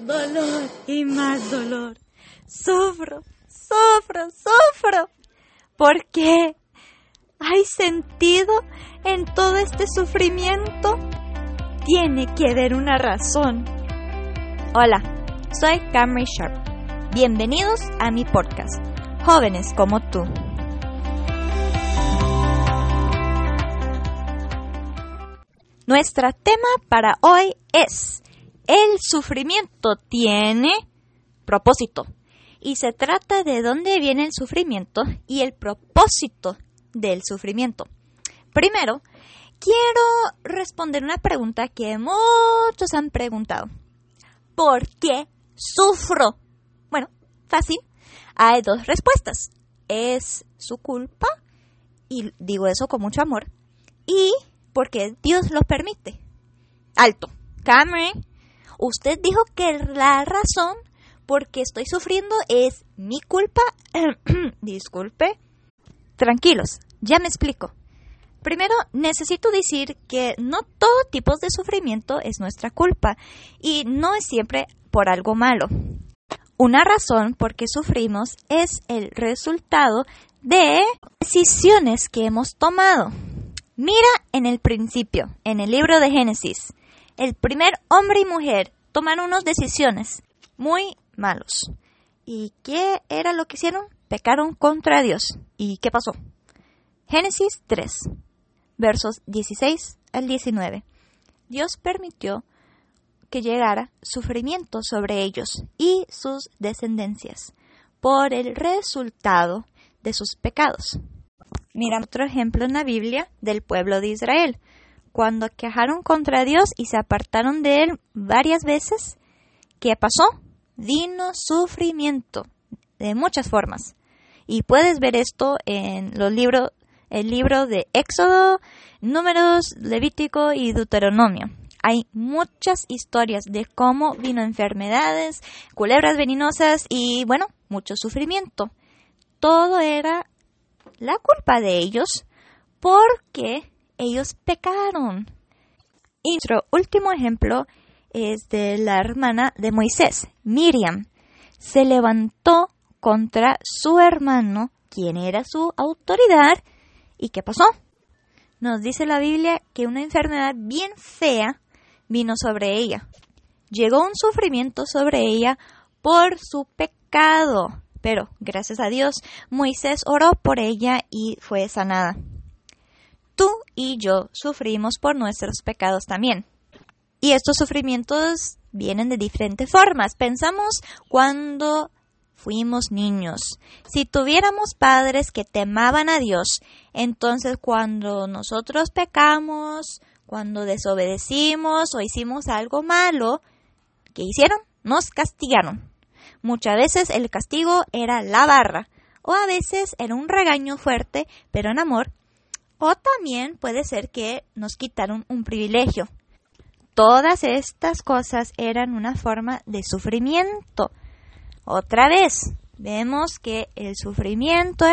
dolor, y más dolor. Sufro, sufro, sufro. ¿Por qué? ¿Hay sentido en todo este sufrimiento? Tiene que haber una razón. Hola, soy Camry Sharp. Bienvenidos a mi podcast, Jóvenes como tú. Nuestro tema para hoy es, el sufrimiento tiene propósito. Y se trata de dónde viene el sufrimiento y el propósito del sufrimiento. Primero, quiero responder una pregunta que muchos han preguntado. ¿Por qué sufro? Bueno, fácil. Hay dos respuestas. Es su culpa, y digo eso con mucho amor, y porque Dios lo permite. Alto. Cameron, usted dijo que la razón por qué estoy sufriendo es mi culpa. Disculpe. Tranquilos, ya me explico. Primero, necesito decir que no todo tipo de sufrimiento es nuestra culpa y no es siempre por algo malo. Una razón por qué sufrimos es el resultado de decisiones que hemos tomado. Mira en el principio, en el libro de Génesis, el primer hombre y mujer tomaron unas decisiones muy malos. ¿Y qué era lo que hicieron? Pecaron contra Dios. ¿Y qué pasó? Génesis 3, versos 16 al 19. Dios permitió que llegara sufrimiento sobre ellos y sus descendencias por el resultado de sus pecados. Mira otro ejemplo en la Biblia del pueblo de Israel. Cuando quejaron contra Dios y se apartaron de él varias veces, ¿qué pasó? Vino sufrimiento de muchas formas. Y puedes ver esto en los libros, el libro de Éxodo, Números, Levítico y Deuteronomio. Hay muchas historias de cómo vino enfermedades, culebras venenosas y, bueno, mucho sufrimiento. Todo era la culpa de ellos porque ellos pecaron. Y nuestro último ejemplo es de la hermana de Moisés, Miriam. Se levantó contra su hermano, quien era su autoridad, ¿y qué pasó? Nos dice la Biblia que una enfermedad bien fea vino sobre ella. Llegó un sufrimiento sobre ella por su pecado. Pero, gracias a Dios, Moisés oró por ella y fue sanada. Tú y yo sufrimos por nuestros pecados también. Y estos sufrimientos vienen de diferentes formas. Pensamos cuando fuimos niños. Si tuviéramos padres que temaban a Dios, entonces cuando nosotros pecamos, cuando desobedecimos o hicimos algo malo, ¿qué hicieron? Nos castigaron. Muchas veces el castigo era la barra, o a veces era un regaño fuerte, pero en amor, o también puede ser que nos quitaron un privilegio. Todas estas cosas eran una forma de sufrimiento. Otra vez, vemos que el sufrimiento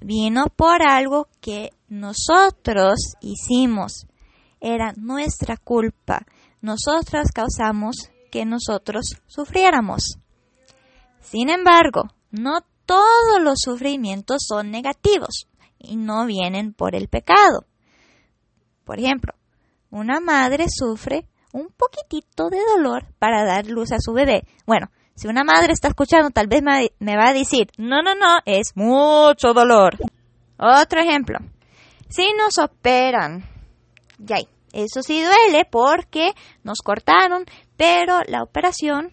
vino por algo que nosotros hicimos. Era nuestra culpa. Nosotros causamos que nosotros sufriéramos. Sin embargo, no todos los sufrimientos son negativos y no vienen por el pecado. Por ejemplo, una madre sufre un poquitito de dolor para dar luz a su bebé. Bueno, si una madre está escuchando, tal vez me va a decir, no, no, no, es mucho dolor. Otro ejemplo, si nos operan, ya, eso sí duele porque nos cortaron, pero la operación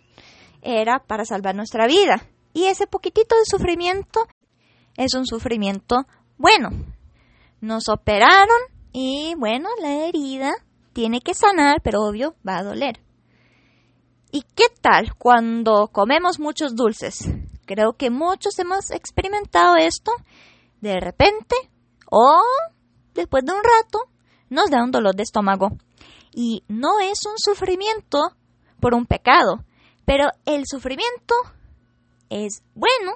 era para salvar nuestra vida. Y ese poquitito de sufrimiento es un sufrimiento bueno. Nos operaron y bueno, la herida tiene que sanar, pero obvio va a doler. ¿Y qué tal cuando comemos muchos dulces? Creo que muchos hemos experimentado esto. De repente o después de un rato nos da un dolor de estómago. Y no es un sufrimiento por un pecado, pero el sufrimiento es bueno,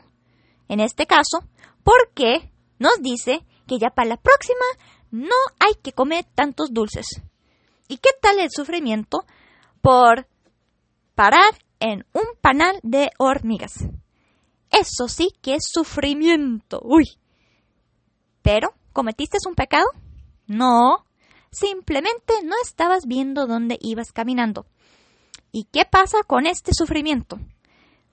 en este caso, porque nos dice que ya para la próxima no hay que comer tantos dulces. ¿Y qué tal el sufrimiento por parar en un panal de hormigas. Eso sí que es sufrimiento. Uy. Pero, ¿cometiste un pecado? No. Simplemente no estabas viendo dónde ibas caminando. ¿Y qué pasa con este sufrimiento?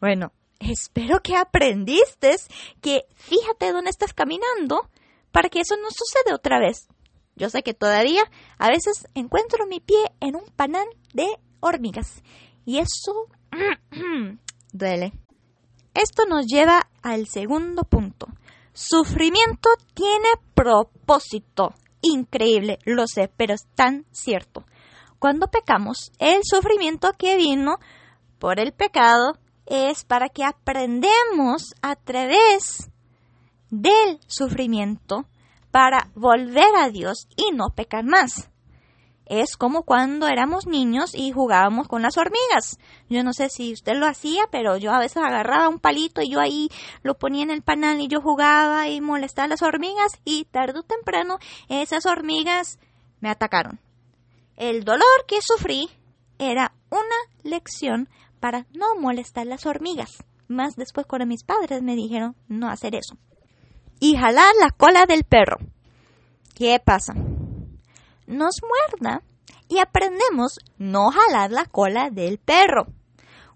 Bueno, espero que aprendiste que fíjate dónde estás caminando para que eso no suceda otra vez. Yo sé que todavía a veces encuentro mi pie en un panal de hormigas y eso duele. Esto nos lleva al segundo punto. Sufrimiento tiene propósito. Increíble, lo sé, pero es tan cierto. Cuando pecamos, el sufrimiento que vino por el pecado es para que aprendemos a través del sufrimiento para volver a Dios y no pecar más. Es como cuando éramos niños y jugábamos con las hormigas. Yo no sé si usted lo hacía, pero yo a veces agarraba un palito y yo ahí lo ponía en el panal y yo jugaba y molestaba a las hormigas y tarde o temprano esas hormigas me atacaron. El dolor que sufrí era una lección para no molestar las hormigas. Más después cuando mis padres me dijeron no hacer eso. Y jalar la cola del perro. ¿Qué pasa? Nos muerda y aprendemos no jalar la cola del perro.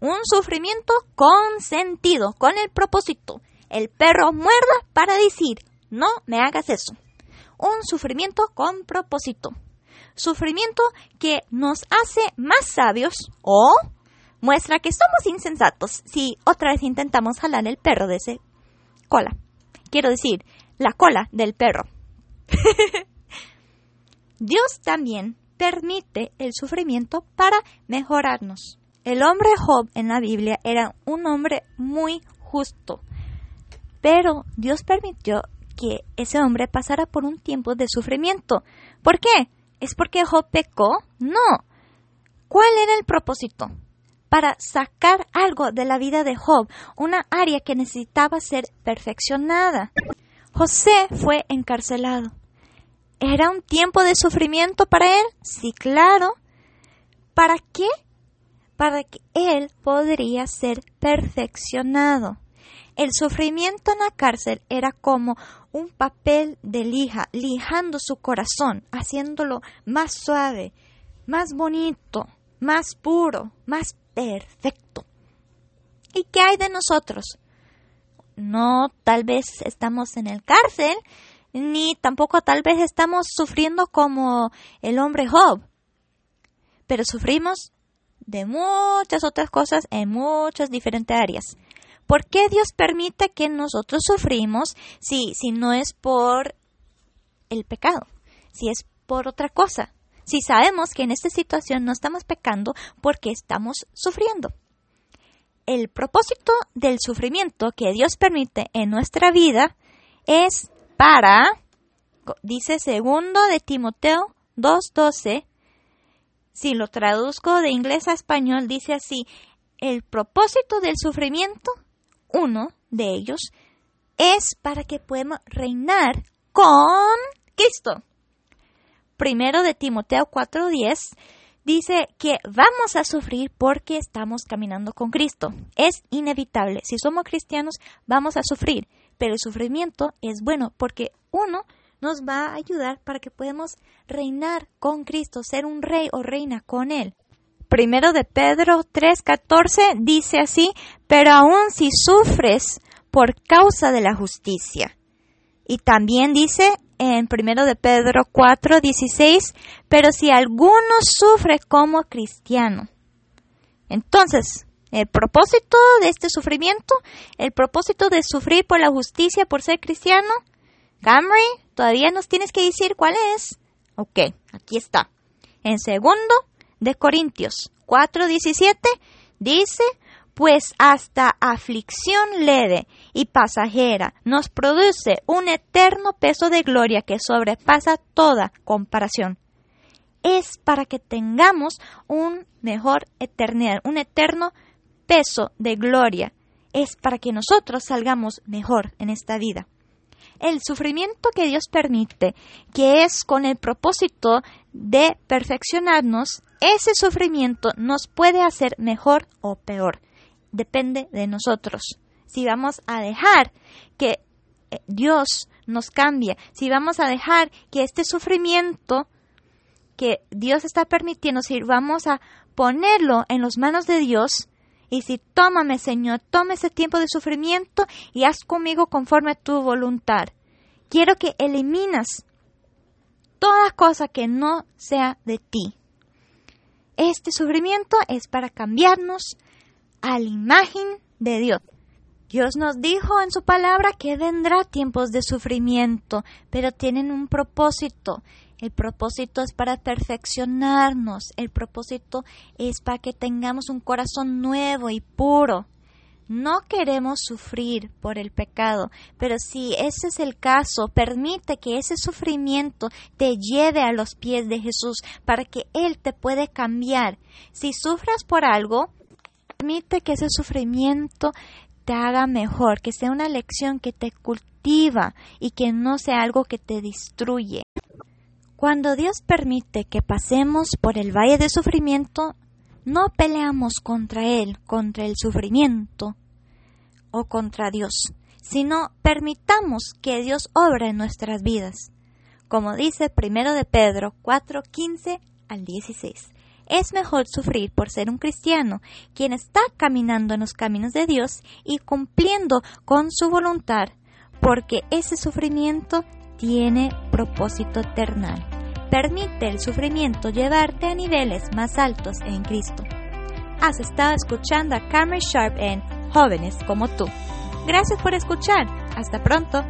Un sufrimiento con sentido, con el propósito. El perro muerda para decir, no me hagas eso. Un sufrimiento con propósito. Sufrimiento que nos hace más sabios o muestra que somos insensatos si otra vez intentamos jalar el perro de ese cola. Quiero decir, la cola del perro. Dios también permite el sufrimiento para mejorarnos. El hombre Job en la Biblia era un hombre muy justo, pero Dios permitió que ese hombre pasara por un tiempo de sufrimiento. ¿Por qué? ¿Es porque Job pecó? No. ¿Cuál era el propósito? Para sacar algo de la vida de Job, una área que necesitaba ser perfeccionada. José fue encarcelado. ¿Era un tiempo de sufrimiento para él? Sí, claro. ¿Para qué? Para que él podría ser perfeccionado. El sufrimiento en la cárcel era como un papel de lija, lijando su corazón, haciéndolo más suave, más bonito, más puro, más perfecto. ¿Y qué hay de nosotros? No, tal vez estamos en el cárcel, ni tampoco tal vez estamos sufriendo como el hombre Job, pero sufrimos de muchas otras cosas en muchas diferentes áreas. ¿Por qué Dios permite que nosotros sufrimos si, si no es por el pecado? Si es por otra cosa. Si sabemos que en esta situación no estamos pecando porque estamos sufriendo. El propósito del sufrimiento que Dios permite en nuestra vida es para, dice segundo de Timoteo 2.12, si lo traduzco de inglés a español, dice así, el propósito del sufrimiento, uno de ellos, es para que podamos reinar con Cristo. Primero de Timoteo 4.10 dice que vamos a sufrir porque estamos caminando con Cristo. Es inevitable. Si somos cristianos, vamos a sufrir pero el sufrimiento es bueno porque uno nos va a ayudar para que podamos reinar con Cristo, ser un rey o reina con Él. Primero de Pedro 3:14 dice así, pero aún si sufres por causa de la justicia. Y también dice en primero de Pedro 4:16, pero si alguno sufre como cristiano. Entonces, el propósito de este sufrimiento, el propósito de sufrir por la justicia por ser cristiano, Camry, todavía nos tienes que decir cuál es. Ok, aquí está. En segundo de Corintios 4:17 dice, pues hasta aflicción leve y pasajera nos produce un eterno peso de gloria que sobrepasa toda comparación. Es para que tengamos un mejor eternidad, un eterno peso de gloria es para que nosotros salgamos mejor en esta vida. El sufrimiento que Dios permite, que es con el propósito de perfeccionarnos, ese sufrimiento nos puede hacer mejor o peor. Depende de nosotros. Si vamos a dejar que eh, Dios nos cambie, si vamos a dejar que este sufrimiento que Dios está permitiendo, si vamos a ponerlo en las manos de Dios, y si tómame, Señor, toma ese tiempo de sufrimiento y haz conmigo conforme a tu voluntad. Quiero que eliminas toda cosa que no sea de ti. Este sufrimiento es para cambiarnos a la imagen de Dios. Dios nos dijo en su palabra que vendrá tiempos de sufrimiento, pero tienen un propósito. El propósito es para perfeccionarnos. El propósito es para que tengamos un corazón nuevo y puro. No queremos sufrir por el pecado, pero si ese es el caso, permite que ese sufrimiento te lleve a los pies de Jesús para que Él te puede cambiar. Si sufras por algo, permite que ese sufrimiento te haga mejor, que sea una lección que te cultiva y que no sea algo que te destruye. Cuando Dios permite que pasemos por el valle de sufrimiento, no peleamos contra Él, contra el sufrimiento o contra Dios, sino permitamos que Dios obra en nuestras vidas. Como dice primero de Pedro 4, 15 al 16. Es mejor sufrir por ser un cristiano, quien está caminando en los caminos de Dios y cumpliendo con su voluntad, porque ese sufrimiento tiene propósito eternal. Permite el sufrimiento llevarte a niveles más altos en Cristo. Has estado escuchando a Cameron Sharp en Jóvenes como tú. Gracias por escuchar. Hasta pronto.